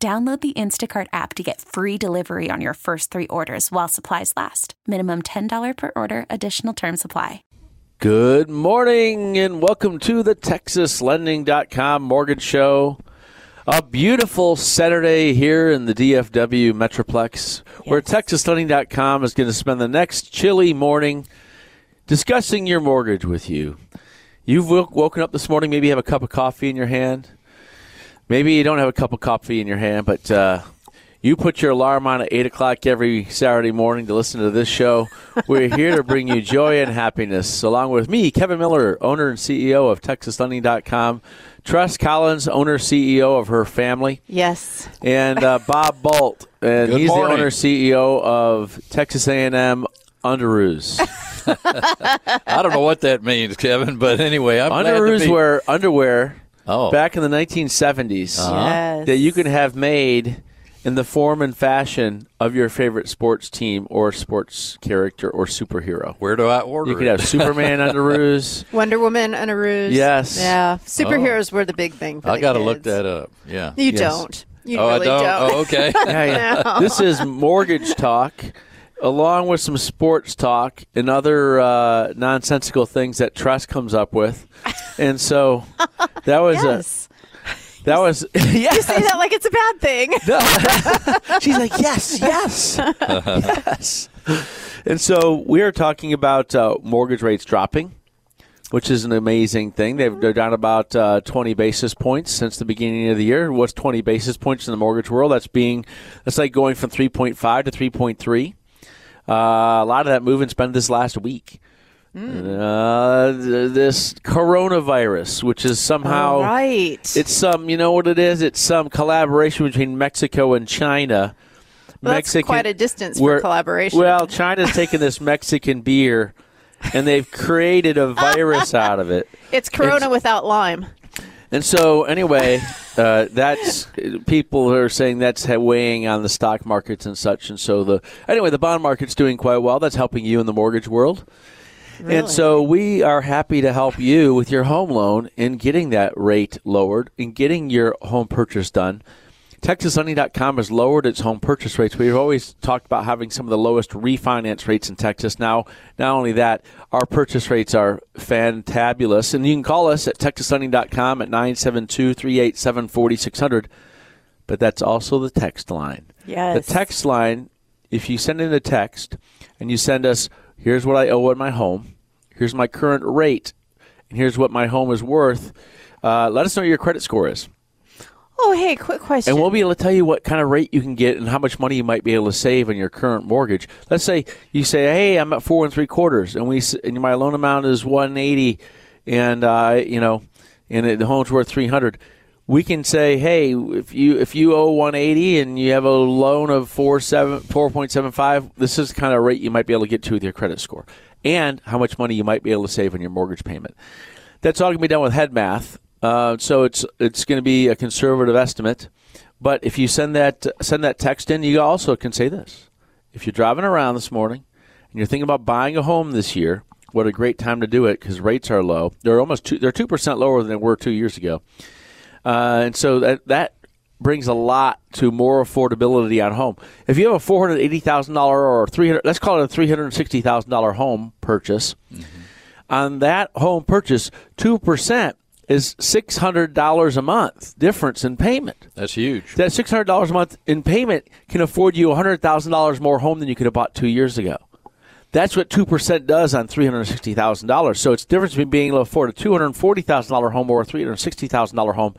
Download the Instacart app to get free delivery on your first three orders while supplies last. Minimum $10 per order, additional term supply. Good morning and welcome to the TexasLending.com Mortgage Show. A beautiful Saturday here in the DFW Metroplex, yes. where TexasLending.com is going to spend the next chilly morning discussing your mortgage with you. You've woken up this morning, maybe have a cup of coffee in your hand maybe you don't have a cup of coffee in your hand, but uh, you put your alarm on at 8 o'clock every Saturday morning to listen to this show. We're here to bring you joy and happiness, along with me, Kevin Miller, owner and CEO of TexasLending.com, Tress Collins, owner CEO of her family. Yes. And uh, Bob Bolt, and Good he's morning. the owner CEO of Texas A&M Underoos. I don't know what that means, Kevin, but anyway, I'm glad to Underoos be. were underwear Oh. back in the 1970s Uh-huh. Yes. that you can have made in the form and fashion of your favorite sports team or sports character or superhero. Where do I order You could have Superman underoos. Wonder Woman Underoos. Yes. Yeah. Superheroes were the big thing for I got to look that up. Yeah. You Yes. don't. You oh, really I don't. Oh, okay. Yeah, yeah. This is mortgage talk, along with some sports talk and other uh, nonsensical things that Tress comes up with. And so that was yes. a that was yes. You say that like it's a bad thing. No. She's like, yes, yes, yes. And so we are talking about uh, mortgage rates dropping, which is an amazing thing. They've, they're down about uh, 20 basis points since the beginning of the year. What's 20 basis points in the mortgage world? That's being that's like going from 3.5 to 3.3. Uh, a lot of that movement's been this last week. Uh, th- this coronavirus, which is somehow All right. it's some, you know what it is? It's some collaboration between Mexico and China. Well, that's quite a distance for collaboration. Well, China's taken this Mexican beer and they've created a virus out of it. it's Corona without lime. And so, anyway, uh, that's people are saying that's weighing on the stock markets and such. And so, the anyway, the bond market's doing quite well. That's helping you in the mortgage world. And so we are happy to help you with your home loan in getting that rate lowered and getting your home purchase done. TexasLending.com has lowered its home purchase rates. We've always talked about having some of the lowest refinance rates in Texas. Now, not only that, our purchase rates are fantabulous. And you can call us at TexasLending.com at 972 387 4600. But that's also the text line. Yes. The text line, if you send in a text and you send us, here's what I owe on my home, here's my current rate, and here's what my home is worth, uh, let us know what your credit score is. Oh, hey, quick question. And we'll be able to tell you what kind of rate you can get and how much money you might be able to save on your current mortgage. Let's say you say, "Hey, I'm at four and three quarters, and we and my loan amount is 180, and uh, you know, and the home's worth 300." We can say, "Hey, if you if you owe 180 and you have a loan of four seven 4.75, this is the kind of rate you might be able to get to with your credit score, and how much money you might be able to save on your mortgage payment." That's all going to be done with head math. Uh, so it's it's going to be a conservative estimate. But if you send that send that text in, you also can say this: if you're driving around this morning and you're thinking about buying a home this year, what a great time to do it because rates are low. They're almost two, they're two percent lower than they were two years ago, uh, and so that that brings a lot to more affordability on home. If you have a four hundred eighty thousand dollar or three hundred, let's call it a three hundred sixty thousand dollar home purchase on that home purchase, 2% is $600 a month difference in payment. That's huge. That $600 a month in payment can afford you $100,000 more home than you could have bought two years ago. That's what 2% does on $360,000. So it's the difference between being able to afford a $240,000 home or a $360,000 home.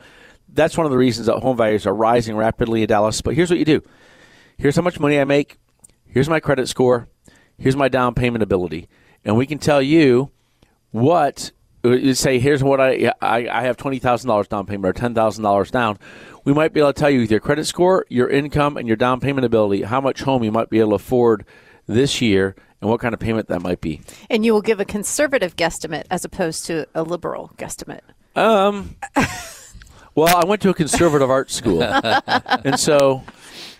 That's one of the reasons that home values are rising rapidly in Dallas. But here's what you do here's how much money I make, here's my credit score, here's my down payment ability. And we can tell you what you say, here's what I I, I have twenty thousand dollars down payment or ten thousand dollars down. We might be able to tell you with your credit score, your income, and your down payment ability how much home you might be able to afford this year and what kind of payment that might be. And you will give a conservative guesstimate as opposed to a liberal guesstimate. Um. well, I went to a conservative art school, and so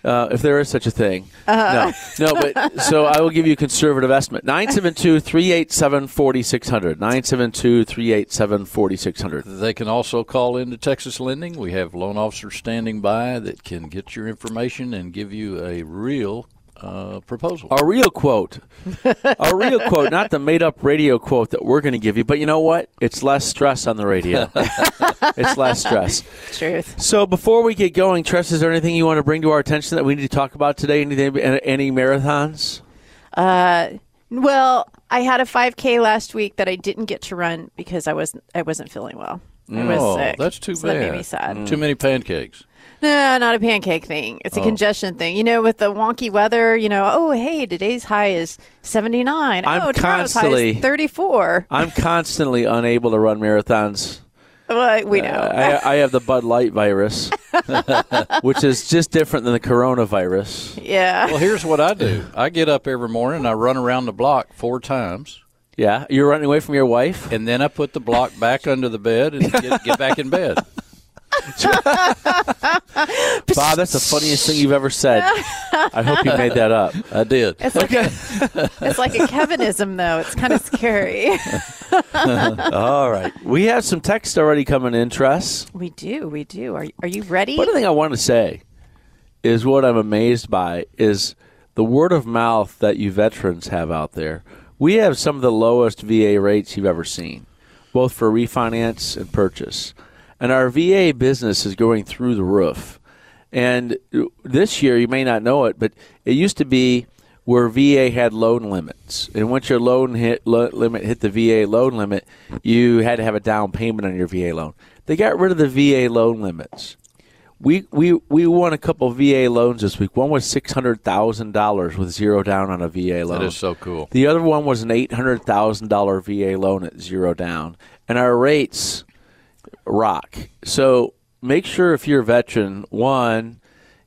uh, if there is such a thing. Uh-huh. No, no, but so I will give you a conservative estimate 972 387 4600. 972 387 4600. They can also call into Texas Lending. We have loan officers standing by that can get your information and give you a real uh, proposal. A real quote. a real quote, not the made up radio quote that we're going to give you. But you know what? It's less stress on the radio. it's less stress. Truth. So before we get going, Tress, is there anything you want to bring to our attention that we need to talk about today? Anything, any marathons? Uh, well, I had a 5K last week that I didn't get to run because I wasn't I wasn't feeling well. I was oh, sick. that's too so bad. That made me sad. Mm. Too many pancakes. No, not a pancake thing. It's a oh. congestion thing. You know, with the wonky weather, you know, oh, hey, today's high is 79. I'm oh, constantly, 34. I'm constantly unable to run marathons. Well, we know. Uh, I, I, have the Bud Light virus, which is just different than the coronavirus. Yeah. Well, here's what I do I get up every morning and I run around the block four times. Yeah. You're running away from your wife? And then I put the block back under the bed and get, get back in bed. Bob, that's the funniest thing you've ever said. I hope you made that up. I did. It's like, a, it's like a Kevinism, though. It's kind of scary. All right. We have some text already coming in, Tress. We do. We do. Are, are you ready? One thing I want to say is what I'm amazed by is the word of mouth that you veterans have out there. We have some of the lowest VA rates you've ever seen, both for refinance and purchase. And our VA business is going through the roof. And this year, you may not know it, but it used to be where VA had loan limits. And once your loan hit lo- limit hit the VA loan limit, you had to have a down payment on your VA loan. They got rid of the VA loan limits. We we we won a couple VA loans this week. One was six hundred thousand dollars with zero down on a VA loan. That is so cool. The other one was an eight hundred thousand dollar VA loan at zero down, and our rates rock. So make sure if you're a veteran, one,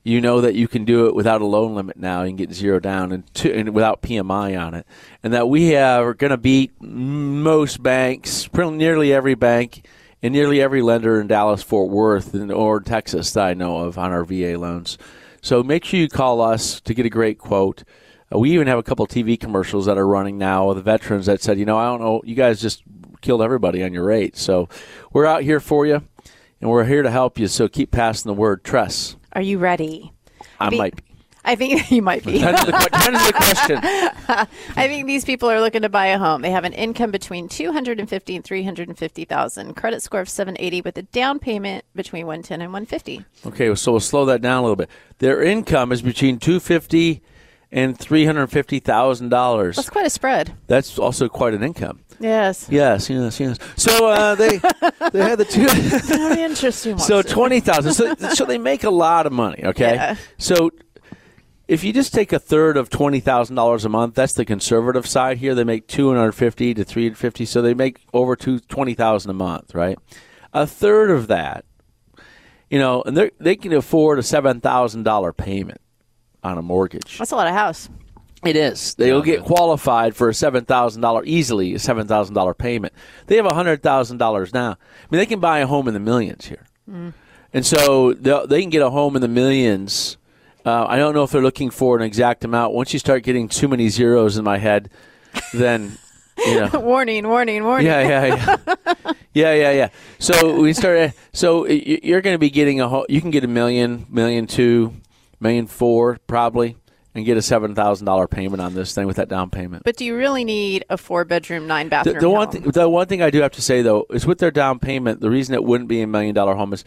you know that you can do it without a loan limit now. You can get zero down and two, and without PMI on it, and that we are going to beat most banks, nearly every bank, and nearly every lender in Dallas, Fort Worth, and, or Texas that I know of on our VA loans. So make sure you call us to get a great quote. Uh, we even have a couple TV commercials that are running now with the veterans that said, you know, I don't know, you guys just killed everybody on your rate. So we're out here for you, and we're here to help you. So keep passing the word. Tress. Are you ready? I be- might be. I think you might be. Depends, the, depends the question. I think these people are looking to buy a home. They have an income between two hundred and fifty and three hundred and fifty thousand. Credit score of seven eighty with a down payment between one ten and one fifty. Okay, so we'll slow that down a little bit. Their income is between two fifty and three hundred fifty thousand dollars. That's quite a spread. That's also quite an income. Yes. Yes, yes, yes. So uh, they they had the two. Very interesting. so twenty thousand. So, so they make a lot of money. Okay. Yeah. So if you just take a third of twenty thousand dollars a month, that's the conservative side here. They make two hundred fifty to three hundred fifty, so they make over two twenty thousand a month, right? A third of that, you know, and they they can afford a seven thousand dollar payment on a mortgage. That's a lot of house. It is. They'll get qualified for a seven thousand dollar easily a seven thousand dollar payment. They have a hundred thousand dollars now. I mean, they can buy a home in the millions here, mm. and so they can get a home in the millions. Uh, I don't know if they're looking for an exact amount. Once you start getting too many zeros in my head, then you know. warning, warning, warning. Yeah, yeah, yeah, yeah, yeah, yeah. So we start. So you're going to be getting a. You can get a million, million two, million four, probably and get a seven thousand dollar payment on this thing with that down payment. But do you really need a four bedroom, nine bathroom? The, the one, thing, the one thing I do have to say though is with their down payment, the reason it wouldn't be a million dollar home is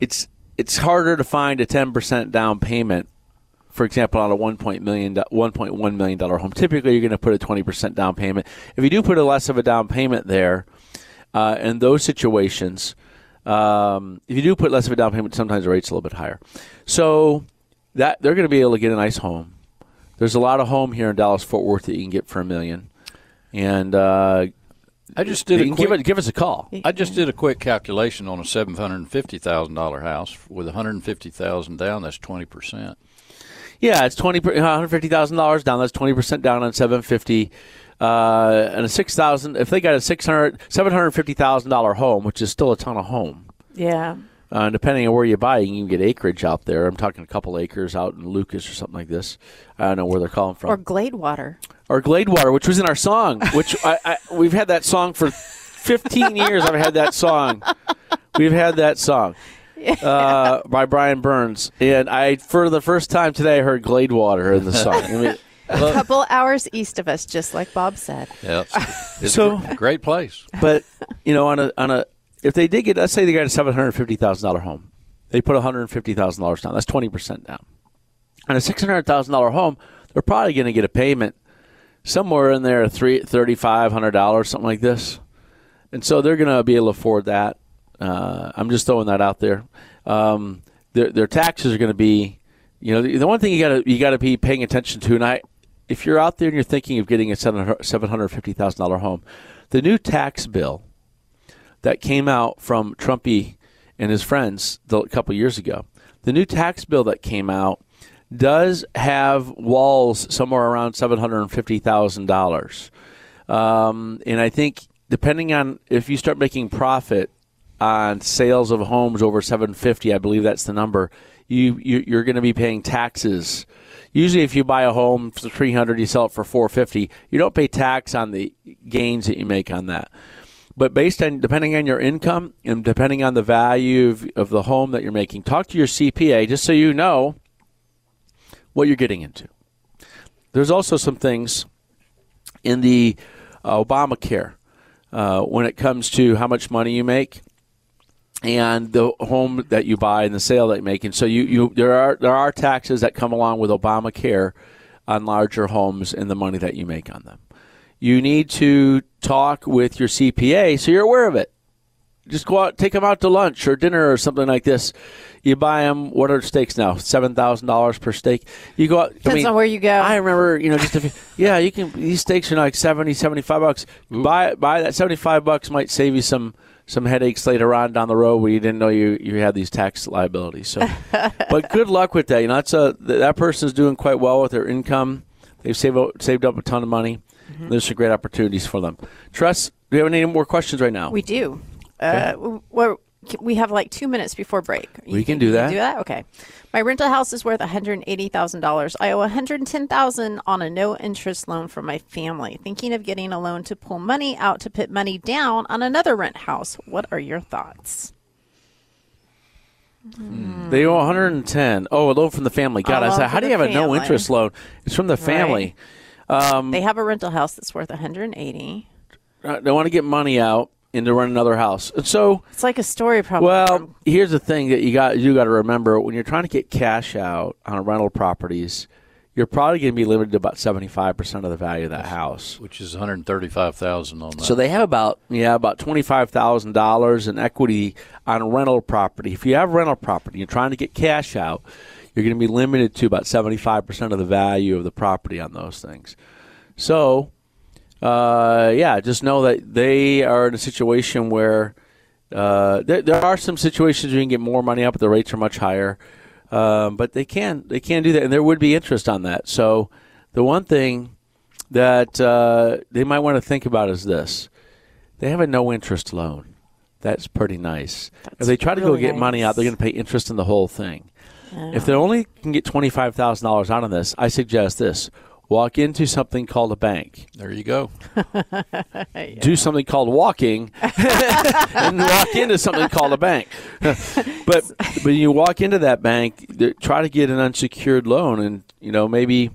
it's it's harder to find a ten percent down payment. For example, on a one point million, one point one million dollar home, typically you're going to put a twenty percent down payment. If you do put a less of a down payment there, uh, in those situations, um, if you do put less of a down payment, sometimes the rate's a little bit higher. So that they're going to be able to get a nice home. There's a lot of home here in Dallas Fort Worth that you can get for a million, and uh, I just did a quick, give, it, give us a call. I just did a quick calculation on a seven hundred and fifty thousand dollar house with one hundred and fifty thousand down. That's twenty percent. Yeah, it's twenty one hundred fifty thousand dollars down. That's twenty percent down on seven fifty. Uh, and a six thousand. If they got a six hundred seven hundred fifty thousand dollar home, which is still a ton of home. Yeah. Uh, depending on where you buy, you can get acreage out there. I'm talking a couple acres out in Lucas or something like this. I don't know where they're calling from. Or Gladewater. or Gladewater, which was in our song, which I, I, we've had that song for 15 years. I've had that song. We've had that song uh, by Brian Burns, and I for the first time today I heard Gladewater in the song. I mean, A couple hours east of us, just like Bob said. Yeah, it's, it's So- a great place. but you know, on a on a if they did get, let's say they got a seven hundred fifty thousand dollar home, they put one hundred fifty thousand dollars down. That's twenty percent down. On a six hundred thousand dollar home, they're probably going to get a payment somewhere in there three thirty five hundred dollars, something like this, and so they're going to be able to afford that. Uh, I'm just throwing that out there. Um, their their taxes are going to be, you know, the, the one thing you got to you got to be paying attention to, and I, if you're out there and you're thinking of getting a seven hundred fifty thousand dollar home, the new tax bill that came out from Trumpy and his friends a couple years ago. The new tax bill that came out does have walls somewhere around seven hundred and fifty thousand dollars, um, and I think depending on if you start making profit on sales of homes over seven fifty, I believe that's the number. You, you you're going to be paying taxes. Usually, if you buy a home for three hundred, you sell it for four fifty. You don't pay tax on the gains that you make on that but based on depending on your income and depending on the value of, of the home that you're making talk to your cpa just so you know what you're getting into. There's also some things in the uh, obamacare uh, when it comes to how much money you make and the home that you buy and the sale that you make. And so you, you there are there are taxes that come along with obamacare on larger homes and the money that you make on them you need to talk with your CPA so you're aware of it. Just go out, take them out to lunch or dinner or something like this. You buy them. What are steaks now? Seven thousand dollars per steak. You go out. Depends I mean, on where you go. I remember, you know, just if yeah, you can. These steaks are like 70, 75 bucks. Buy buy that seventy five bucks might save you some some headaches later on down the road where you didn't know you you had these tax liabilities. So, but good luck with that. You know, that's a that person's doing quite well with their income. They've saved saved up a ton of money. Mm-hmm. There's some great opportunities for them. Tress, do you have any more questions right now? We do. Uh, we're, we have like two minutes before break. You We can do that. do that. Okay. My rental house is worth one hundred eighty thousand dollars. I owe one hundred ten thousand on a no interest loan from my family. Thinking of getting a loan to pull money out to put money down on another rent house. What are your thoughts? They owe 110. Oh, a loan from the family. God, I said, how do you have a no family. interest loan? It's from the family. Um, they have a rental house that's worth one hundred eighty. Uh, They want to get money out and to run another house. And so, It's like a story problem. well, here's the thing that you got you got to remember when you're trying to get cash out on rental properties, you're probably going to be limited to about 75% of the value of that house. which is one hundred thirty-five thousand on that. So they have about yeah about twenty five thousand dollars in equity on rental property. If you have rental property, and you're trying to get cash out, you're going to be limited to about seventy five percent of the value of the property on those things. So, uh, yeah, just know that they are in a situation where uh, there, there are some situations where you can get more money up, but the rates are much higher. Um, but they can they can do that, and there would be interest on that. So, the one thing that uh, they might want to think about is this: they have a no interest loan. That's pretty nice. if they try to go really get money out, they're going to pay interest in the whole thing. If they only can get twenty five thousand dollars out of this, I suggest this: walk into something called a bank, there you go. do something called walking, and walk into something called a bank. but when you walk into that bank, try to get an unsecured loan, and you know maybe.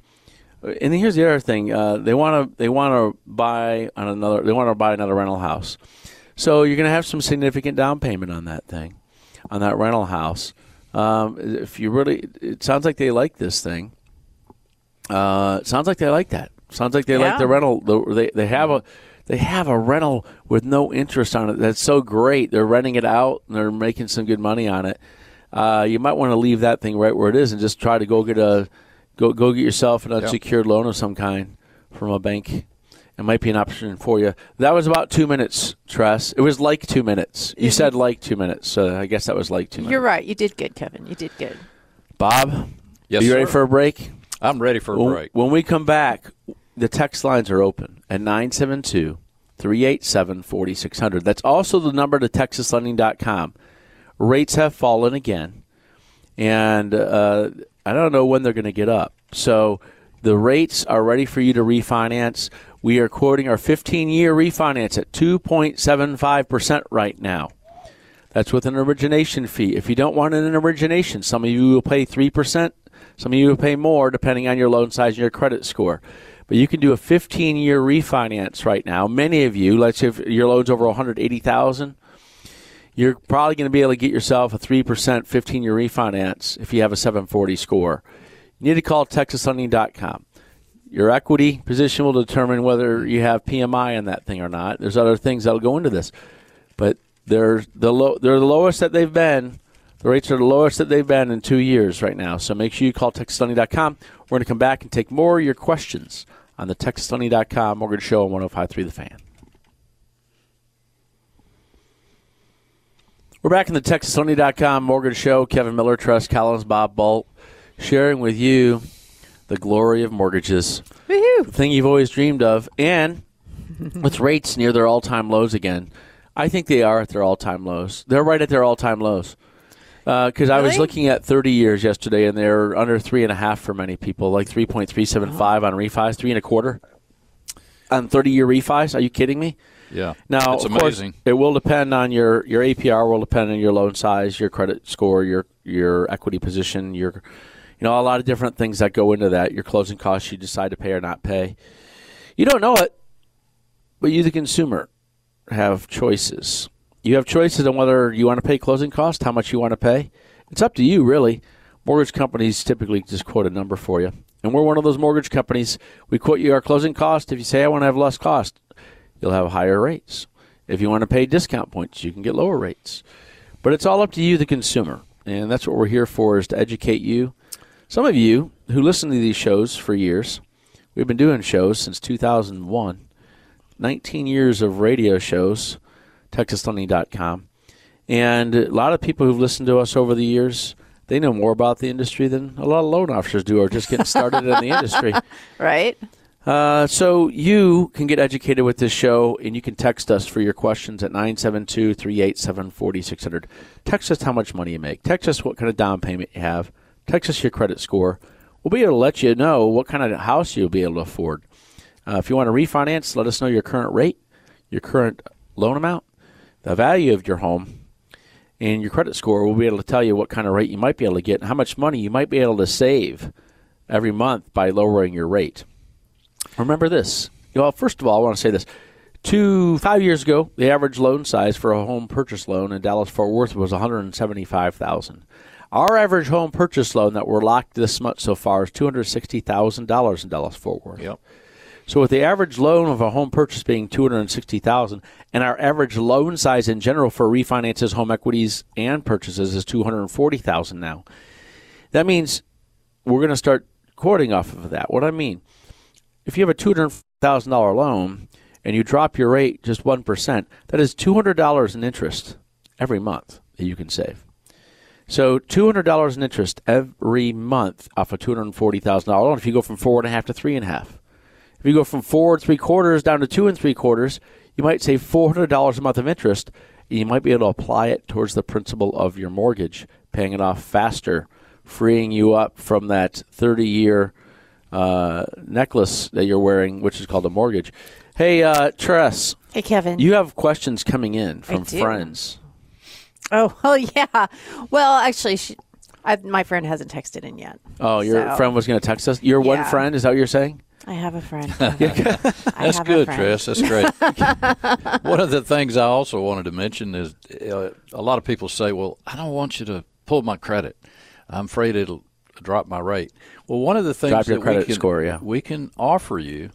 And here's the other thing: uh, they want to they want to buy on another they want to buy another rental house, so you're going to have some significant down payment on that thing, on that rental house. Um, if you really, it sounds like they like this thing. Uh, it sounds like they like that. Sounds like they like the rental. the- They they have a they have a rental with no interest on it. That's so great. They're renting it out and they're making some good money on it. Uh, you might want to leave that thing right where it is and just try to go get a go go get yourself an unsecured loan of some kind from a bank. It might be an option for you. That was about two minutes, Tress. It was like two minutes. You said like two minutes, so I guess that was like two minutes. You're right. You did good, Kevin. You did good. Bob, Yes, are you ready for a break? I'm ready for a When, break. when we come back, the text lines are open at 972 387 4600. That's also the number to texaslending.com. Rates have fallen again, and uh, I don't know when they're going to get up. So the rates are ready for you to refinance. We are quoting our 15 year refinance at 2.75% right now. That's with an origination fee. If you don't want an origination, some of you will pay 3%, some of you will pay more depending on your loan size and your credit score. But you can do a 15 year refinance right now. Many of you, let's say if your loan's over 180,000, you're probably going to be able to get yourself a 3% 15 year refinance if you have a 740 score. You need to call texaslending.com. Your equity position will determine whether you have PMI on that thing or not. There's other things that'll go into this, but they're the low, they're the lowest that they've been. The rates are the lowest that they've been in two years right now. So make sure you call TexasLending.com. We're going to come back and take more of your questions on the TexasLending.com Mortgage Show on 105.3 The Fan. We're back in the TexasLending.com Mortgage Show. Kevin Miller, Tress Collins, Bob Bolt, sharing with you the glory of mortgages, Woohoo! the thing you've always dreamed of, and with rates near their all-time lows again. I think they are at their all-time lows. They're right at their all-time lows. Uh, because I was Really? looking at 30 years yesterday, and they're under three and a half for many people, like 3.375 on refis, three and a quarter on 30-year refis. Are you kidding me? Yeah. Now, it's of course, amazing. it will depend on your your APR. Will depend on your loan size, your credit score, your your equity position, your you know a lot of different things that go into that. Your closing costs you decide to pay or not pay. You don't know it, but you, the consumer, have choices. You have choices on whether you want to pay closing costs, how much you want to pay. It's up to you, really. Mortgage companies typically just quote a number for you. And we're one of those mortgage companies. We quote you our closing cost. If you say, I want to have less cost, you'll have higher rates. If you want to pay discount points, you can get lower rates. But it's all up to you, the consumer. And that's what we're here for, is to educate you. Some of you who listen to these shows for years, we've been doing shows since 2001, 19 years of radio shows, texaslending.com. And a lot of people who've listened to us over the years, they know more about the industry than a lot of loan officers do, or just getting started in the industry. Right? Uh, so you can get educated with this show, and you can text us for your questions at 972-387-4600. Text us how much money you make. Text us what kind of down payment you have. Text us your credit score. We'll be able to let you know what kind of house you'll be able to afford. Uh, if you want to refinance, let us know your current rate, your current loan amount, the value of your home, and your credit score. We'll be able to tell you what kind of rate you might be able to get and how much money you might be able to save every month by lowering your rate. Remember this. Well, first of all, I want to say this. Two five years ago, the average loan size for a home purchase loan in Dallas Fort Worth was one hundred seventy-five thousand. Our average home purchase loan that we're locked this month so far is two hundred sixty thousand dollars in Dallas Fort Worth. Yep. So with the average loan of a home purchase being two hundred sixty thousand, and our average loan size in general for refinances, home equities, and purchases is two hundred forty thousand now. That means we're going to start quoting off of that. What I mean, if you have a two hundred thousand dollar loan and you drop your rate just one percent, that is two hundred dollars in interest every month that you can save. So two hundred dollars in interest every month off a two hundred forty thousand dollar loan. If you go from four and a half to three and a half, if you go from four and three quarters down to two and three quarters, you might save four hundred dollars a month of interest. And you might be able to apply it towards the principal of your mortgage, paying it off faster, freeing you up from that thirty-year uh, necklace that you're wearing, which is called a mortgage. Hey, uh, Tress, Hey, Kevin. you have questions coming in from friends. Oh, oh, yeah. Well, actually, she, I, my friend hasn't texted in yet. Oh, your So- friend was going to text us. Your one Yeah. friend is that what you're saying? I have a friend. Kevin. I That's have a good, friend. Tress. That's great. One of the things I also wanted to mention is uh, a lot of people say, "Well, I don't want you to pull my credit. I'm afraid it'll drop my rate." Well, one of the things Drop your that credit we can, score, yeah. we can offer you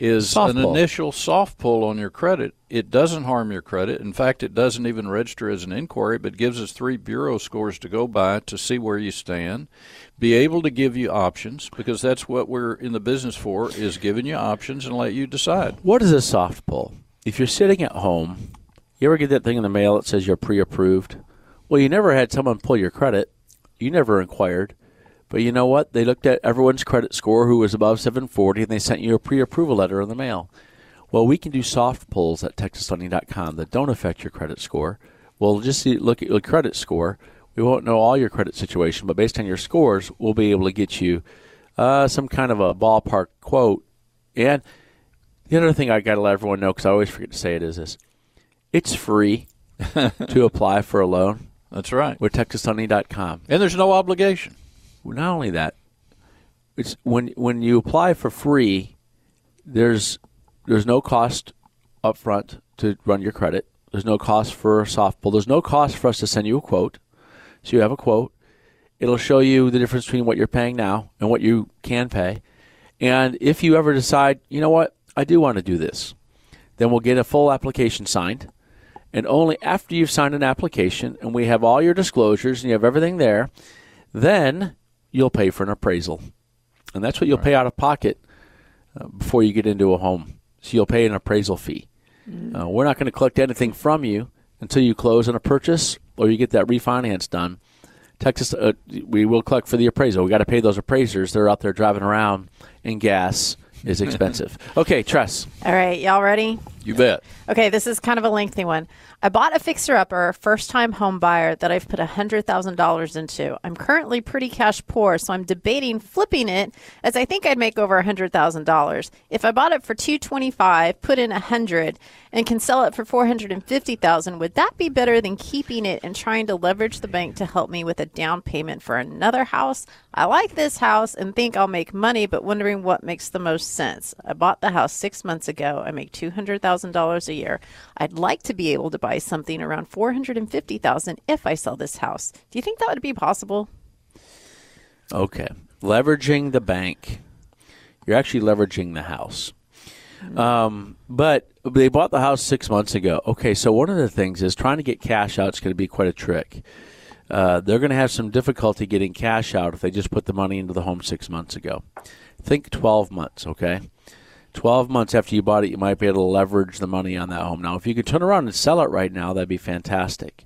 is Soft an pull. initial soft pull on your credit. It doesn't harm your credit. In fact, it doesn't even register as an inquiry, but gives us three bureau scores to go by to see where you stand. Be able to give you options because that's what we're in the business for is giving you options and let you decide. What is a soft pull? If you're sitting at home, you ever get that thing in the mail that says you're pre-approved? Well, you never had someone pull your credit. You never inquired. But you know what? They looked at everyone's credit score who was above 740 and they sent you a pre-approval letter in the mail. Well, we can do soft pulls at texaslending.com that don't affect your credit score. We'll just see, look at your credit score. We won't know all your credit situation, but based on your scores, we'll be able to get you uh, some kind of a ballpark quote. And the other thing I got to let everyone know, because I always forget to say it, is this: it's free to apply for a loan That's right. with TexasHoney.com. And there's no obligation. Not only that, it's when when you apply for free, there's there's no cost up front to run your credit. There's no cost for a soft pull. There's no cost for us to send you a quote. So you have a quote. It'll show you the difference between what you're paying now and what you can pay. And if you ever decide, you know what, I do want to do this, then we'll get a full application signed. And only after you've signed an application and we have all your disclosures and you have everything there, then you'll pay for an appraisal. And that's what you'll pay out of pocket uh, before you get into a home. So you'll pay an appraisal fee. Uh, we're not going to collect anything from you until you close on a purchase or you get that refinance done. Texas, uh, we will collect for the appraisal. We got to pay those appraisers. They're out there driving around, and gas is expensive. okay, Tress. All right, y'all ready? You bet. Okay, this is kind of a lengthy one. I bought a fixer upper, first time home buyer that I've put $100,000 into. I'm currently pretty cash poor, so I'm debating flipping it as I think I'd make over $100,000. If I bought it for 225, put in 100 and can sell it for 450,000, would that be better than keeping it and trying to leverage the bank to help me with a down payment for another house? I like this house and think I'll make money, but wondering what makes the most sense. I bought the house 6 months ago. I make $200,000 a year. I'd like to be able to buy something around 450,000 if I sell this house. Do you think that would be possible? Okay. Leveraging the bank. You're actually leveraging the house. Um, but they bought the house six months ago. Okay, so one of the things is trying to get cash out is going to be quite a trick. Uh, they're going to have some difficulty getting cash out if they just put the money into the home six months ago. Think 12 months, okay? 12 months after you bought it, you might be able to leverage the money on that home. Now, if you could turn around and sell it right now, that'd be fantastic.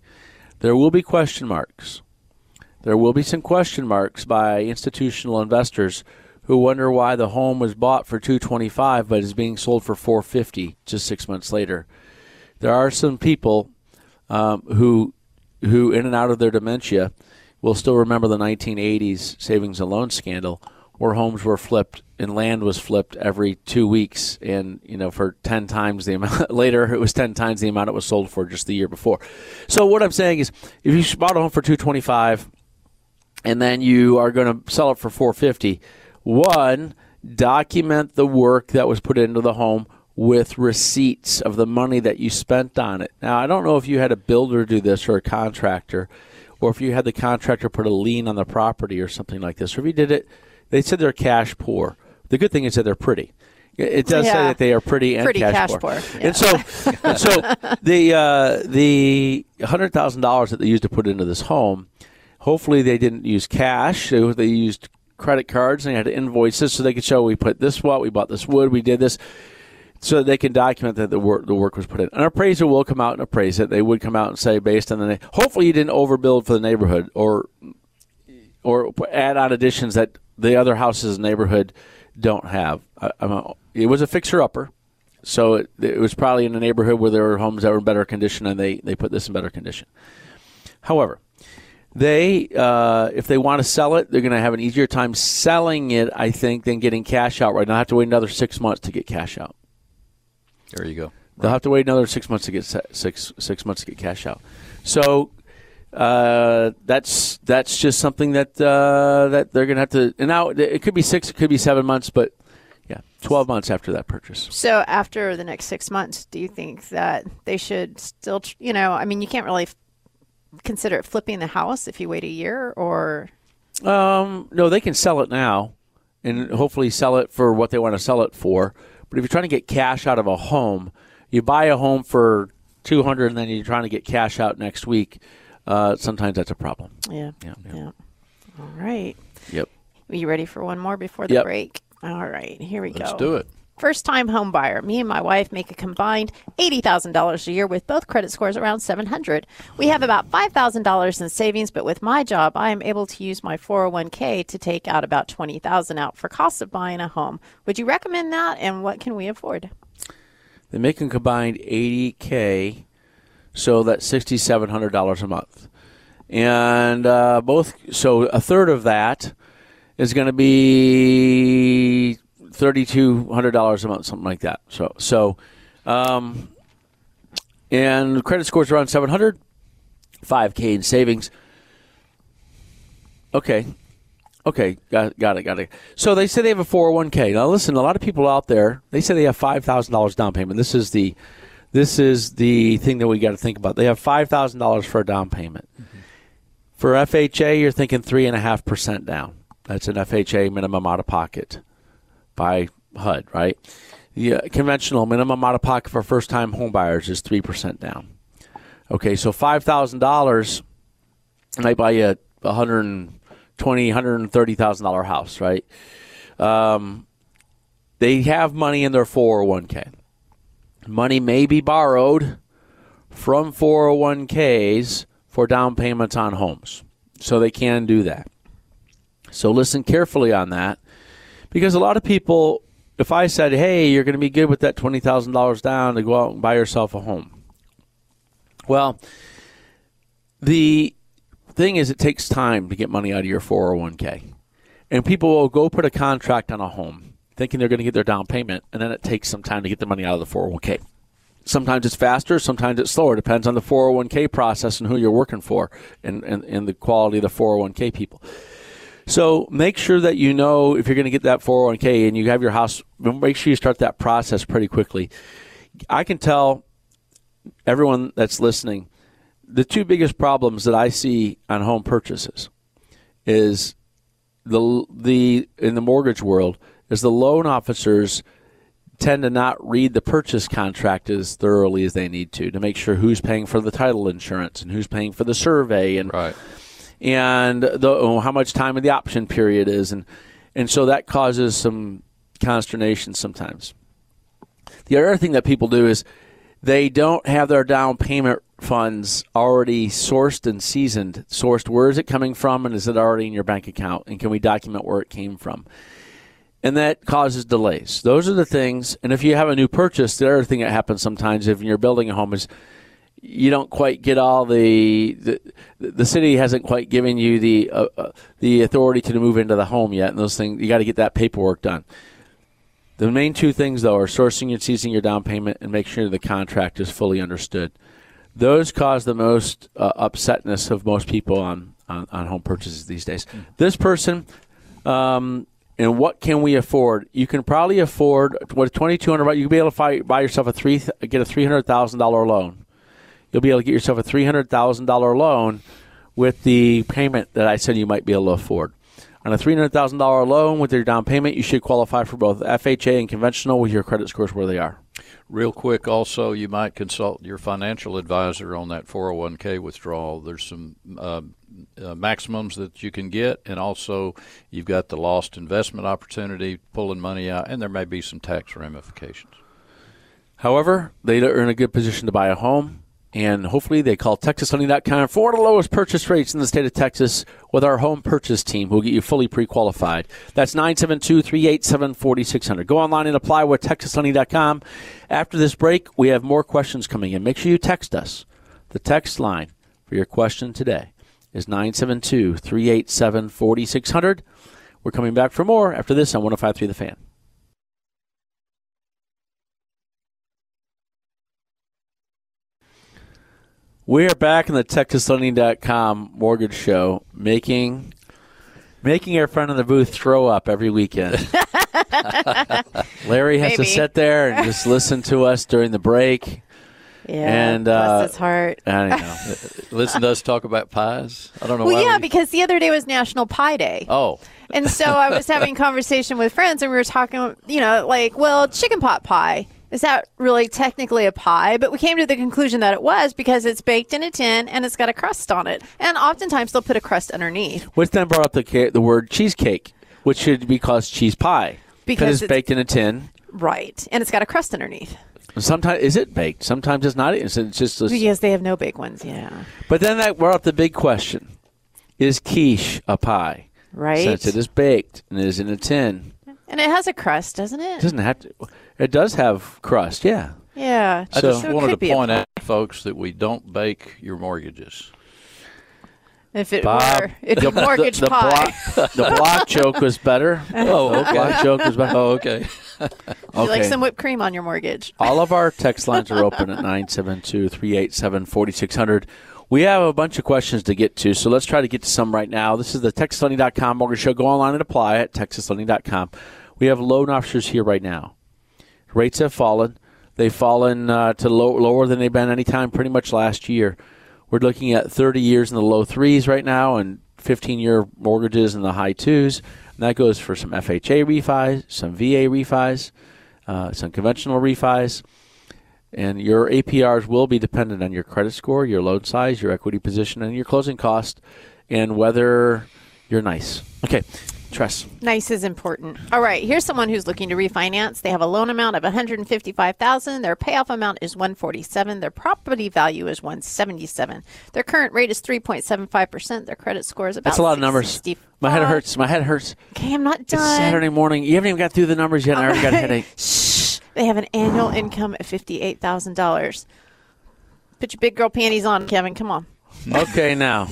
There will be question marks there will be some question marks by institutional investors who wonder why the home was bought for 225 but is being sold for 450 just six months later. There are some people um, who who in and out of their dementia will still remember the 1980s savings and loan scandal where homes were flipped and land was flipped every two weeks. And you know for 10 times the amount later it was 10 times the amount it was sold for just the year before. So what i'm saying is if you bought a home for 225 and then you are going to sell it for 450 one document the work that was put into the home with receipts of the money that you spent on it. Now i don't know if you had a builder do this or a contractor or if you had the contractor put a lien on the property or something like this or if you did it they said they're cash poor the good thing is that they're pretty it does say that they are pretty and Pretty cash, cash poor. poor, And so, and so the uh, the hundred thousand dollars that they used to put into this home, hopefully they didn't use cash. They, they used credit cards and they had invoices so they could show we put this what we bought this wood we did this so they can document that the work the work was put in. An appraiser will come out and appraise it. They would come out and say based on the na- hopefully you didn't overbuild for the neighborhood or or add on additions that the other houses in the neighborhood don't have. I, a, it was a fixer upper, so it, it was probably in a neighborhood where there were homes that were in better condition, and they they put this in better condition. However, they uh, if they want to sell it, they're going to have an easier time selling it, I think, than getting cash out right now. Have to wait another six months to get cash out. There you go. They'll have to wait another six months to get six six months to get cash out. So uh, that's that's just something that uh, that they're going to have to. And now it could be six, it could be seven months, but yeah, twelve months after that purchase. So after the next six months, do you think that they should still, you know, I mean, you can't really f- consider it flipping the house if you wait a year or Um, no, they can sell it now, and hopefully sell it for what they want to sell it for. But if you're trying to get cash out of a home, you buy a home for 200 and then you're trying to get cash out next week. Uh, sometimes that's a problem. Yeah. Yeah, yeah. Yeah. All right. Yep. Are you ready for one more before the Yep. break? All right. Here we go. Let's do it. First time home buyer. Me and my wife make a combined $80,000 a year with both credit scores around 700. We have about $5,000 in savings, but with my job, I am able to use my 401k to take out about 20,000 out for cost of buying a home. Would you recommend that and what can we afford? They make a combined 80K, so that's $6,700 a month. And uh, both, so a third of that is going to be $3,200 a month, something like that. So, so, um, and credit scores around 700, 5K in savings. Okay. Okay, got, got it, got it. So they say they have a 401k. Now listen, a lot of people out there, they say they have $5,000 down payment. This is the this is the thing that we got to think about. They have $5,000 for a down payment. For FHA, you're thinking 3.5% down. That's an FHA minimum out of pocket by HUD, right? The uh, conventional minimum out of pocket for first time home buyers is 3% down. Okay, so $5,000 and might buy a hundred and twenty, hundred and thirty thousand dollar house, right? Um, they have money in their four hundred one k. Money may be borrowed from four hundred one ks for down payments on homes, so they can do that. So listen carefully on that, because a lot of people, if I said, "Hey, you're going to be good with that twenty thousand dollars down to go out and buy yourself a home," well, the thing is, it takes time to get money out of your 401k. And people will go put a contract on a home thinking they're going to get their down payment, and then it takes some time to get the money out of the 401k. Sometimes it's faster, sometimes it's slower. Depends on the 401k process and who you're working for and, and, and the quality of the 401k people. So make sure that you know if you're going to get that 401k and you have your house, make sure you start that process pretty quickly. I can tell everyone that's listening the two biggest problems that I see on home purchases is the the in the mortgage world is the loan officers tend to not read the purchase contract as thoroughly as they need to to make sure who's paying for the title insurance and who's paying for the survey and Right. and the, oh, how much time of the option period is and and so that causes some consternation sometimes. The other thing that people do is they don't have their down payment funds already sourced and seasoned. Sourced, where is it coming from, and is it already in your bank account? And can we document where it came from? And that causes delays. Those are the things. And if you have a new purchase, the other thing that happens sometimes if you're building a home is you don't quite get all the the, the city hasn't quite given you the uh, uh, the authority to move into the home yet, and those things you got to get that paperwork done. The main two things though are sourcing and seizing your down payment and make sure the contract is fully understood. Those cause the most uh, upsetness of most people on, on, on home purchases these days. This person, um, and what can we afford? You can probably afford with twenty two hundred. You can be able to buy, buy yourself a three get a three hundred thousand dollar loan you'll be able to get yourself a $300,000 loan with the payment that I said you might be able to afford. On a $300,000 loan with your down payment, you should qualify for both FHA and conventional with your credit scores where they are. Real quick, also, you might consult your financial advisor on that 401k withdrawal. There's some uh, uh, maximums that you can get, and also you've got the lost investment opportunity, pulling money out, and there may be some tax ramifications. However, they are in a good position to buy a home, and hopefully they call TexasLending.com for the lowest purchase rates in the state of Texas with our home purchase team who will get you fully pre-qualified. That's 972-387-4600. Go online and apply with TexasLending.com. After this break, we have more questions coming in. Make sure you text us. The text line for your question today is 972-387-4600. We're coming back for more after this on 105.3 The Fan. We are back in the TexasLending.com mortgage show, making making our friend in the booth throw up every weekend. Larry has to sit there and just listen to us during the break. Yeah, and bless uh, his heart. I don't know. Listen to us talk about pies. I don't know why. Well, why. yeah, we- because the other day was National Pie Day. oh, And so I was having conversation with friends, and we were talking, you know, like, well, chicken pot pie is that really technically a pie? But we came to the conclusion that it was because it's baked in a tin and it's got a crust on it, and oftentimes they'll put a crust underneath. Which then brought up the the word cheesecake, which should be called cheese pie Because it's, it's- baked in a tin. Right, and it's got a crust underneath Sometimes is it baked? Sometimes it's not. It's, just. A, because they have no baked ones. Yeah, But then that brought up the big question: Is quiche a pie? right. Since it is baked and it is in a tin, and it has a crust, doesn't it it? doesn't have to. It does have crust, yeah. Yeah. I So- just it wanted to could be a point out, folks, that we don't bake your mortgages. If it Bob, were, it's a mortgage the, pie. block, the block joke was better. Oh, The block joke was better. Oh, okay. Would you like some whipped cream on your mortgage? All of our text lines are open at 972 387 4600. We have a bunch of questions to get to, so let's try to get to some right now. This is the TexasLending.com mortgage show. Go online and apply at TexasLending.com. We have loan officers here right now. Rates have fallen. They've fallen uh, to low, lower than they've been any time pretty much last year. We're looking at 30 years in the low threes right now and 15 year mortgages in the high twos. And that goes for some FHA refis, some VA refis, uh, some conventional refis. And your APRs will be dependent on your credit score, your loan size, your equity position, and your closing cost, and whether you're nice. Okay, Tress. Nice is important. All right, here's someone who's looking to refinance. They have a loan amount of 155,000. Their payoff amount is 147. Their property value is 177. Their current rate is 3.75%. Their credit score is about That's a lot of numbers. 665. My head hurts. My head hurts. Okay, I'm not It's done. Saturday morning. You haven't even got through the numbers yet, and I already got a headache. They have an annual income of $58,000. Put your big girl panties on, Kevin. Come on. Okay, now.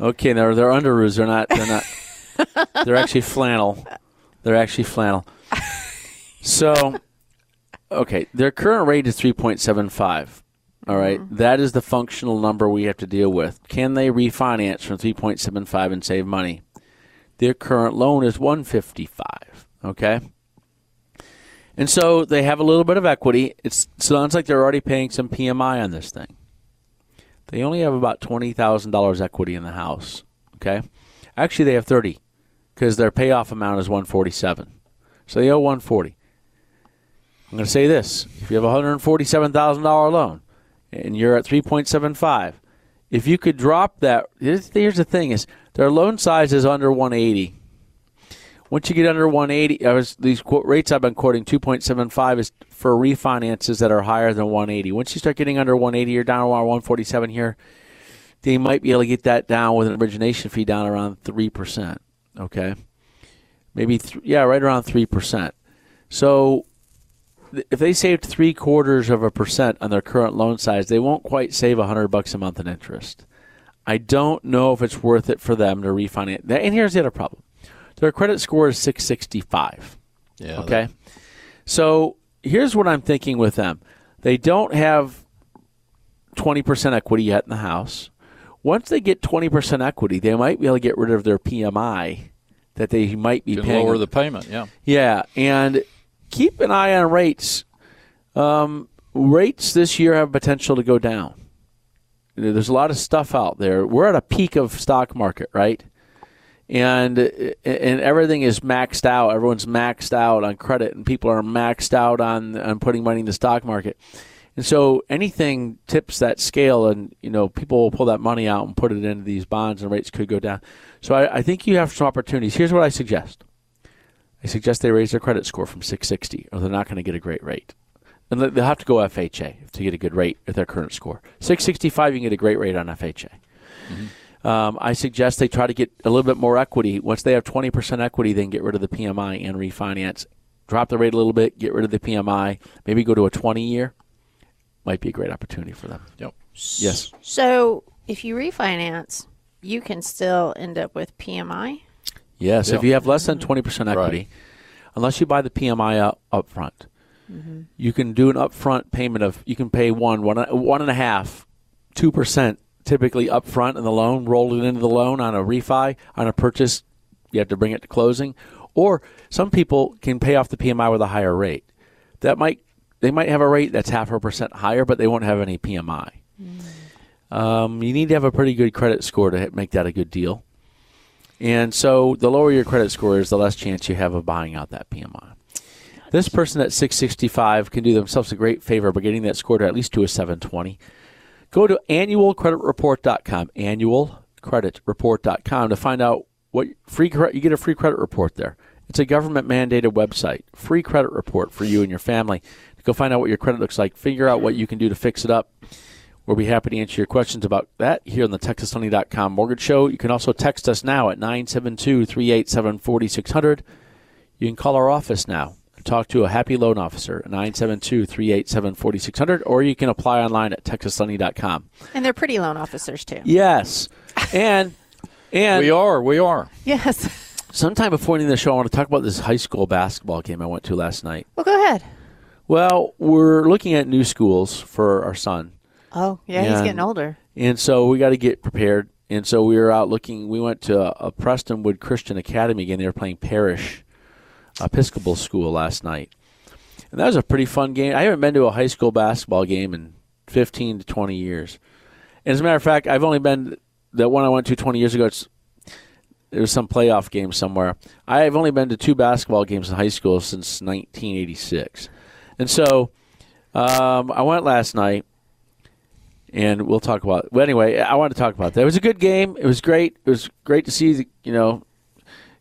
Okay, they're they're Underoos. They're not. They're not. they're actually flannel. They're actually flannel. So, okay, their current rate is three point seven five. All right? Mm-hmm. That is the functional number we have to deal with. Can they refinance from three point seven five and save money? Their current loan is one fifty five. Okay. And so they have a little bit of equity. It sounds like they're already paying some PMI on this thing. They only have about twenty thousand dollars equity in the house. Okay, actually they have thirty because their payoff amount is one forty seven, so they owe one forty. I'm going to say this: if you have a hundred forty seven thousand dollar loan and you're at three point seven five, if you could drop that, here's, here's the thing: is their loan size is under one eighty. Once you get under 180, I was, these quote, rates I've been quoting, 2.75 is for refinances that are higher than 180. Once you start getting under 180, you're down around 147 here. They might be able to get that down with an origination fee down around three percent. Okay, maybe th- yeah, right around three percent. So if they saved three quarters of a percent on their current loan size, they won't quite save a hundred bucks a month in interest. I don't know if it's worth it for them to refinance. And here's the other problem: their credit score is 665. Yeah. Okay. So here's what I'm thinking with them. They don't have 20% equity yet in the house. Once they get 20% equity, they might be able to get rid of their PMI that they might be Can paying. lower the payment. Yeah. yeah, and keep an eye on rates. Um, rates this year have potential to go down. There's a lot of stuff out there. We're at a peak of stock market, right? And and everything is maxed out. Everyone's maxed out on credit, and people are maxed out on on putting money in the stock market. And so anything tips that scale, and you know people will pull that money out and put it into these bonds, and rates could go down. So I, I think you have some opportunities. Here's what I suggest: I suggest they raise their credit score from 660, or they're not going to get a great rate. And they'll have to go FHA to get a good rate at their current score. 665, you can get a great rate on FHA. Mm-hmm. Um, I suggest they try to get a little bit more equity. Once they have 20% equity, then get rid of the PMI and refinance. Drop the rate a little bit, get rid of the PMI, maybe go to a 20 year. Might be a great opportunity for them. Yep. Yes. So if you refinance, you can still end up with PMI. Yes. If you have less than 20% equity, Right. unless you buy the PMI up, up front, you can do an upfront payment of, you can pay one, one, one and a half, two percent typically upfront in the loan, roll it into the loan on a refi, on a purchase, you have to bring it to closing. Or some people can pay off the PMI with a higher rate. That might they might have a rate that's half a percent higher, but they won't have any PMI. Um, you need to have a pretty good credit score to make that a good deal. And so the lower your credit score is, the less chance you have of buying out that PMI. This person at 665 can do themselves a great favor by getting that score to at least to a 720. Go to annualcreditreport.com, annualcreditreport.com to find out what free credit, you get a free credit report there. It's a government mandated website, free credit report for you and your family. Go find out what your credit looks like, figure out what you can do to fix it up. We'll be happy to answer your questions about that here on the TexasMoney.com Mortgage Show. You can also text us now at 972 387 4600. You can call our office now talk to a happy loan officer at 972 387 4600, or you can apply online at TexasMoney.com. And they're pretty loan officers, too. Yes. And, and we are, we are. Yes. sometime before ending the show, I want to talk about this high school basketball game I went to last night. Well, go ahead. Well, we're looking at new schools for our son. Oh, yeah, he's getting older. And so we got to get prepared. And so we were out looking. We went to a, a Prestonwood Christian Academy game. They were playing Parish Episcopal School last night. And that was a pretty fun game. I haven't been to a high school basketball game in 15 to 20 years. And as a matter of fact, I've only been, the one I went to 20 years ago, it's, there was some playoff game somewhere. I've only been to two basketball games in high school since 1986. And so um, I went last night and we'll talk about. Well, anyway, I want to talk about that. It was a good game. It was great. It was great to see. You know,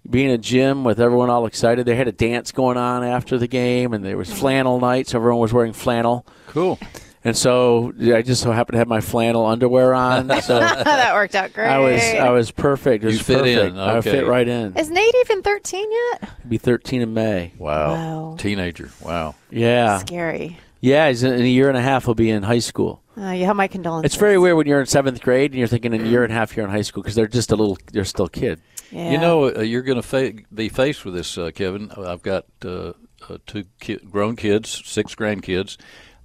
being a gym with everyone all excited. They had a dance going on after the game, and there was flannel night, so everyone was wearing flannel. Cool. And so I just so happened to have my flannel underwear on, so that worked out great. I was I was perfect. It was You fit in, perfect. I fit right in. Is Nate even 13 yet? Be 13 in May. Wow. Wow. Teenager. Wow. Yeah, Scary. yeah. He's in, in a year and a half. He'll be in high school. Uh, you have my condolences. It's very weird when you're in seventh grade and you're thinking in a year and a half you're in high school because they're just a little. They're still a kid. Yeah. You know, uh, you're going to fa- be faced with this, uh, Kevin. I've got uh, uh, two ki- grown kids, six grandkids.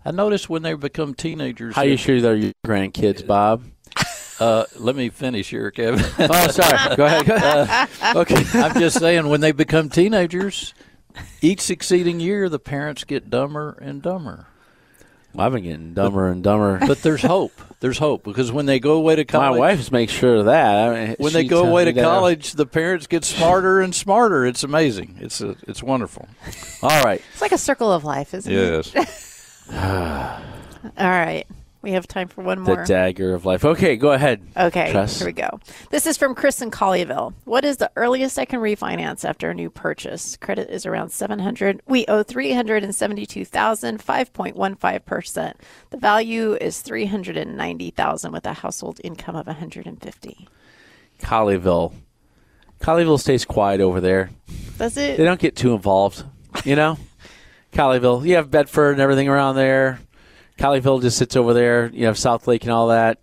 I notice when they become teenagers. How you sure they're your grandkids, Bob? Uh, let me finish here, Kevin. Oh, sorry. Go ahead. Go ahead. okay. I'm just saying, when they become teenagers, each succeeding year, the parents get dumber and dumber. I've been getting dumber and dumber. But there's hope. There's hope because when they go away to college, My college, wife makes sure of that. I mean, when they go away me to that. college, the parents get smarter and smarter. It's amazing. It's a, it's wonderful. All right. It's like a circle of life, isn't it? Yes. All right. We have time for one more. The dagger of life. Okay, go ahead. Okay, Tress. here we go. This is from Chris in Colleyville. What is the earliest I can refinance after a new purchase? Credit is around 700. We owe 372,000, 5.15%. The value is 390,000 with a household income of 150. Colleyville. Colleyville stays quiet over there. Does it? They don't get too involved. You know? Colleyville. You have Bedford and everything around there. Colleyville just sits over there. You have Southlake and all that.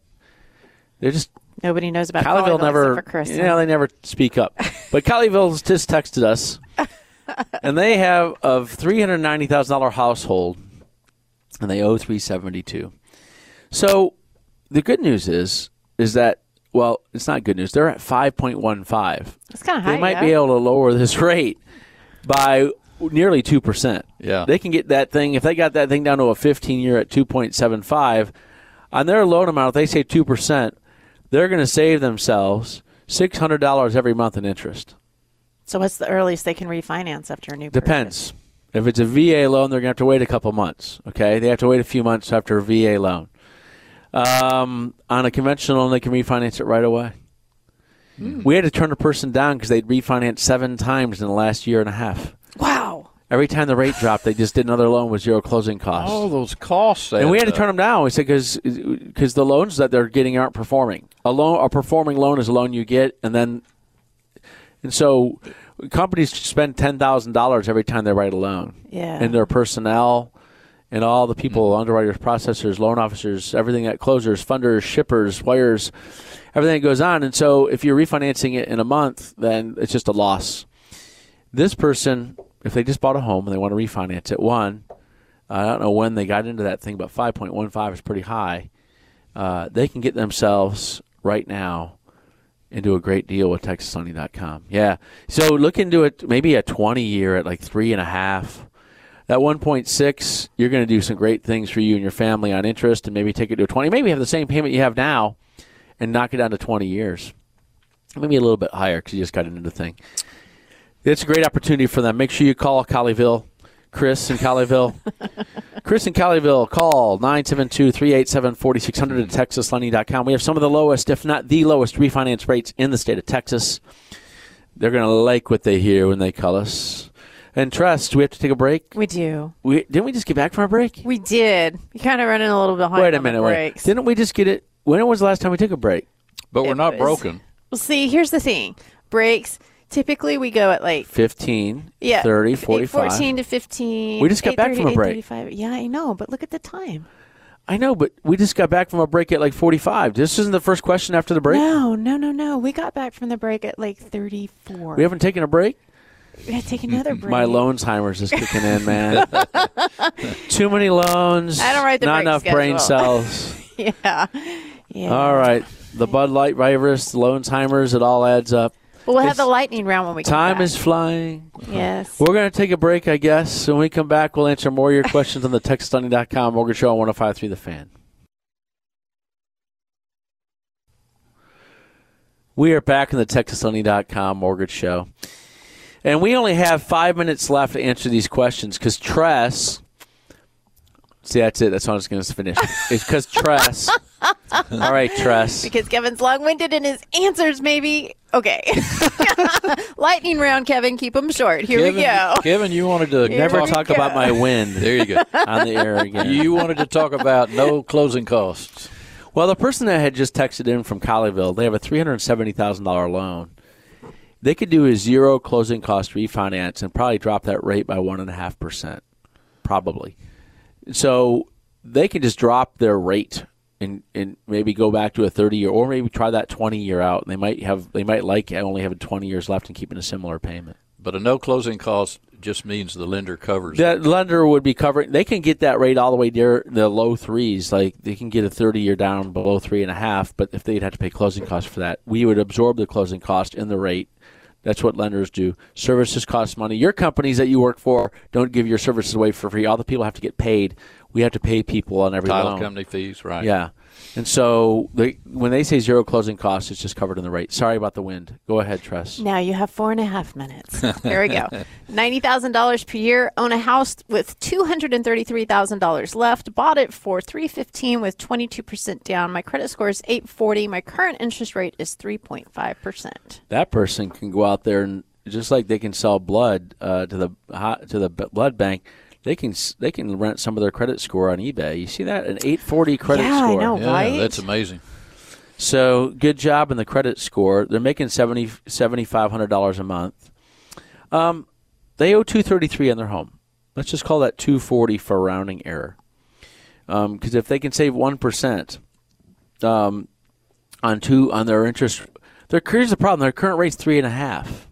They're just Nobody knows about Colleyville Colleyville never, Chris. you know, they never speak up. But Colleyville's just texted us, and they have a three hundred ninety thousand dollar household, and they owe three seventy two. So the good news is, is that well, it's not good news. They're at five point one five. it's kind of high. They might be able to lower this rate by nearly two percent. Yeah. They can get that thing if they got that thing down to a 15 year at 2.75 on their loan amount. If they say two percent, they're going to save themselves six hundred dollars every month in interest. So what's the earliest they can refinance after a new Depends. If it's a VA loan, they're going to have to wait a couple months. Okay, they have to wait a few months after a VA loan. Um, on a conventional loan, they can refinance it right away. We had to turn a person down because they'd refinanced seven times in the last year and a half. Wow. Every time the rate dropped, they just did another loan with zero closing costs. All those costs. and we had to turn them down. We said because the loans that they're getting aren't performing. A loan, a performing loan is a loan you get, and then and so companies spend ten thousand dollars every time they write a loan, Yeah. and their personnel and all the people, mm-hmm. underwriters, processors, loan officers, everything that closers, funders, shippers, wires, everything that goes on. And so if you're refinancing it in a month, then it's just a loss. This person, if they just bought a home and they want to refinance it, one, I don't know when they got into that thing, but 5.15 is pretty high. Uh, they can get themselves right now into a great deal with TexasLending.com. Yeah. So look into it, maybe a 20 year at like three and a half. That 1.6, you're going to do some great things for you and your family on interest, and maybe take it to a 20. Maybe have the same payment you have now, and knock it down to 20 years. Maybe a little bit higher because you just got into the thing. It's a great opportunity for them. Make sure you call Colleyville, Chris in Colleyville. Chris in Colleyville, call 972 387 4600 at texaslending.com. We have some of the lowest, if not the lowest, refinance rates in the state of Texas. They're going to like what they hear when they call us. And Tress, we have to take a break. We do. We Didn't we just get back from our break? We did. We kind of running a little behind. Wait a on minute, the wait. breaks. Didn't we just get it? When was the last time we took a break? But we're not was- broken. Well, see, here's the thing. Breaks. Typically, we go at like 15, yeah, 30, 8, 45. 14 to 15. We just got back from a break. 8:35. Yeah, I know, but look at the time. I know, but we just got back from a break at like 45. This isn't the first question after the break? No, no, no, no. We got back from the break at like 34. We haven't taken a break? We had to take another break. My loansheimer's is kicking in, man. Too many loans. I don't write the Not enough brain cells. yeah. Yeah. All right. The Bud Light virus, the loansheimer's, it all adds up. Well, have the lightning round when we come Time is flying. Yes. We're going to take a break, I guess. When we come back, we'll answer more of your questions on the TexasLending.com Mortgage Show on 1053 The Fan. We are back in the TexasLending.com Mortgage Show. And we only have five minutes left to answer these questions because Tress. See, that's it. That's how I was going to finish. It's because Tress. All right, Tress. because Kevin's long-winded in his answers, maybe. Okay. lightning round, Kevin. Keep them short. Here Kevin, we go. Kevin, you wanted to Here Never talk, talk go. about my wind There you go. on the air again. you wanted to talk about no closing costs. Well, the person that had just texted in from Colleyville, they have a three hundred seventy thousand dollar loan. They could do a zero closing cost refinance and probably drop that rate by one and a half percent, probably. So they can just drop their rate and and maybe go back to a thirty year, or maybe try that twenty year out. They might have they might like only having twenty years left and keeping a similar payment. But a no closing cost just means the lender covers it. Lender would be covering. They can get that rate all the way near the low threes. Like they can get a thirty-year down below three and a half. But if they'd have to pay closing costs for that, we would absorb the closing cost in the rate. That's what lenders do. Services cost money. Your companies that you work for don't give your services away for free. All the people have to get paid. We have to pay people on every Title loan. company fees, right? Yeah. And so they, when they say zero closing costs, it's just covered in the rate. Sorry about the wind. Go ahead, Tress. Now you have four and a half minutes. there we go. Ninety thousand dollars per year. Own a house with two hundred and thirty-three thousand dollars left. Bought it for three fifteen with twenty-two percent down. My credit score is eight forty. My current interest rate is three point five percent. that person can go out there and just like they can sell blood uh, to the to the blood bank, they can they can rent some of their credit score on eBay. You see that an 840 credit Yeah, I score. know. Yeah, Right? that's amazing. So good job in the credit score. They're making 70 $7,500 a month. Um, they owe 233 on their home. Let's just call that 240 for rounding error. Because if they can save one percent um, on two on their interest, their here's the problem. Their current rate's three and a half.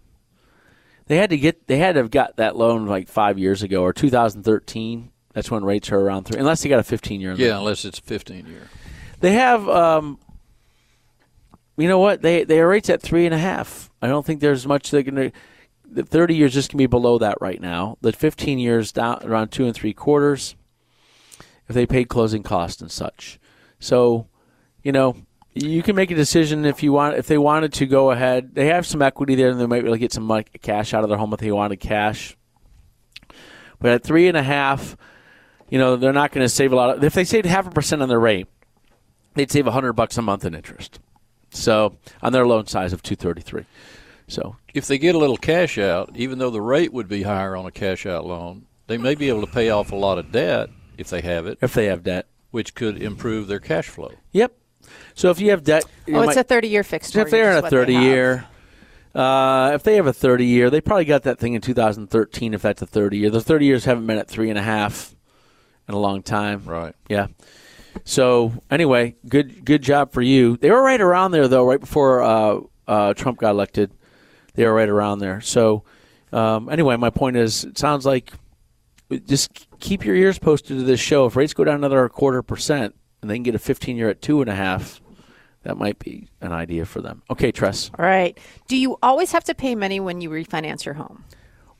They had to get they had to have got that loan like five years ago or 2013. That's when rates are around three, unless they got a 15 year. Yeah, unless it's a 15 year. They have, um, you know what? They their rates at three and a half. I don't think there's much they can. The 30 years just can be below that right now. The 15 years down around two and three quarters. If they paid closing costs and such, so you know you can make a decision if you want. If they wanted to go ahead, they have some equity there, and they might really get some money, cash out of their home if they wanted cash. But at three and a half, you know they're not going to save a lot. Of, if they saved half a percent on their rate, they'd save a 100 bucks a month in interest. So on their loan size of 233. So If they get a little cash out, even though the rate would be higher on a cash out loan, they may be able to pay off a lot of debt if they have it, if they have debt. which could improve their cash flow. Yep. So if you have debt, you Oh, it's might- a thirty-year fixed. if they're in a is what they 30 have. year, uh, if they have a 30 year, they probably got that thing in 2013. If that's a 30 year, the 30 years haven't been at three and a half in a long time. Right. Yeah. So anyway, good good job for you. They were right around there though, right before uh, uh, Trump got elected. They were right around there. So um, anyway, my point is, it sounds like just keep your ears posted to this show. If rates go down another quarter percent and they can get a 15 year at two and a half, that might be an idea for them. Okay, Tress. All right. Do you always have to pay money when you refinance your home?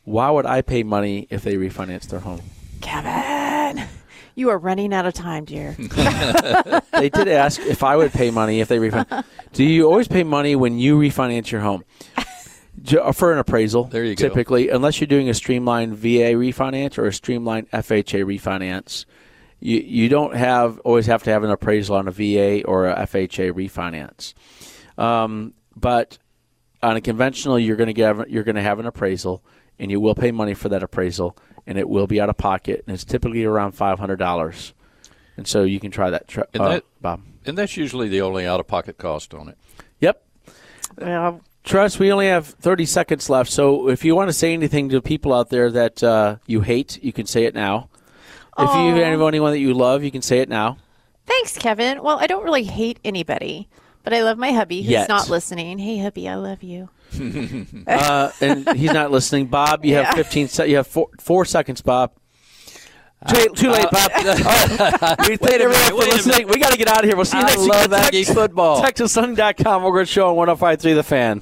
Why would I pay money if they refinance their home? Kevin. You are running out of time, dear. they did ask if I would pay money if they refinance. Do you always pay money when you refinance your home? Uh, for an appraisal, There you go. typically, unless you're doing a streamlined VA refinance or a streamlined FHA refinance, you you don't have always have to have an appraisal on a VA or a FHA refinance. Um, but on a conventional, you're going to get you're going to have an appraisal, and you will pay money for that appraisal, and it will be out of pocket, and it's typically around five hundred dollars. And so you can try that, tr- And uh, Bob. And that's usually the only out of pocket cost on it. Yep. well, Tress, we only have 30 seconds left. So if you want to say anything to people out there that uh, you hate, you can say it now. If you have anyone that you love, you can say it now. thanks, Kevin. Well, I don't really hate anybody, but I love my hubby who's Yet. not listening. Hey, hubby, I love you. Uh, and he's not listening. Bob, you have Yeah. 15 se- You have four, four seconds, Bob. Too, too late, Bob. Oh, we thank everyone for wait a listening. We got to get out of here. We'll see you I next week. love on Aggie Tex- football. TexasLending.com. We're going to show on 1053 The Fan.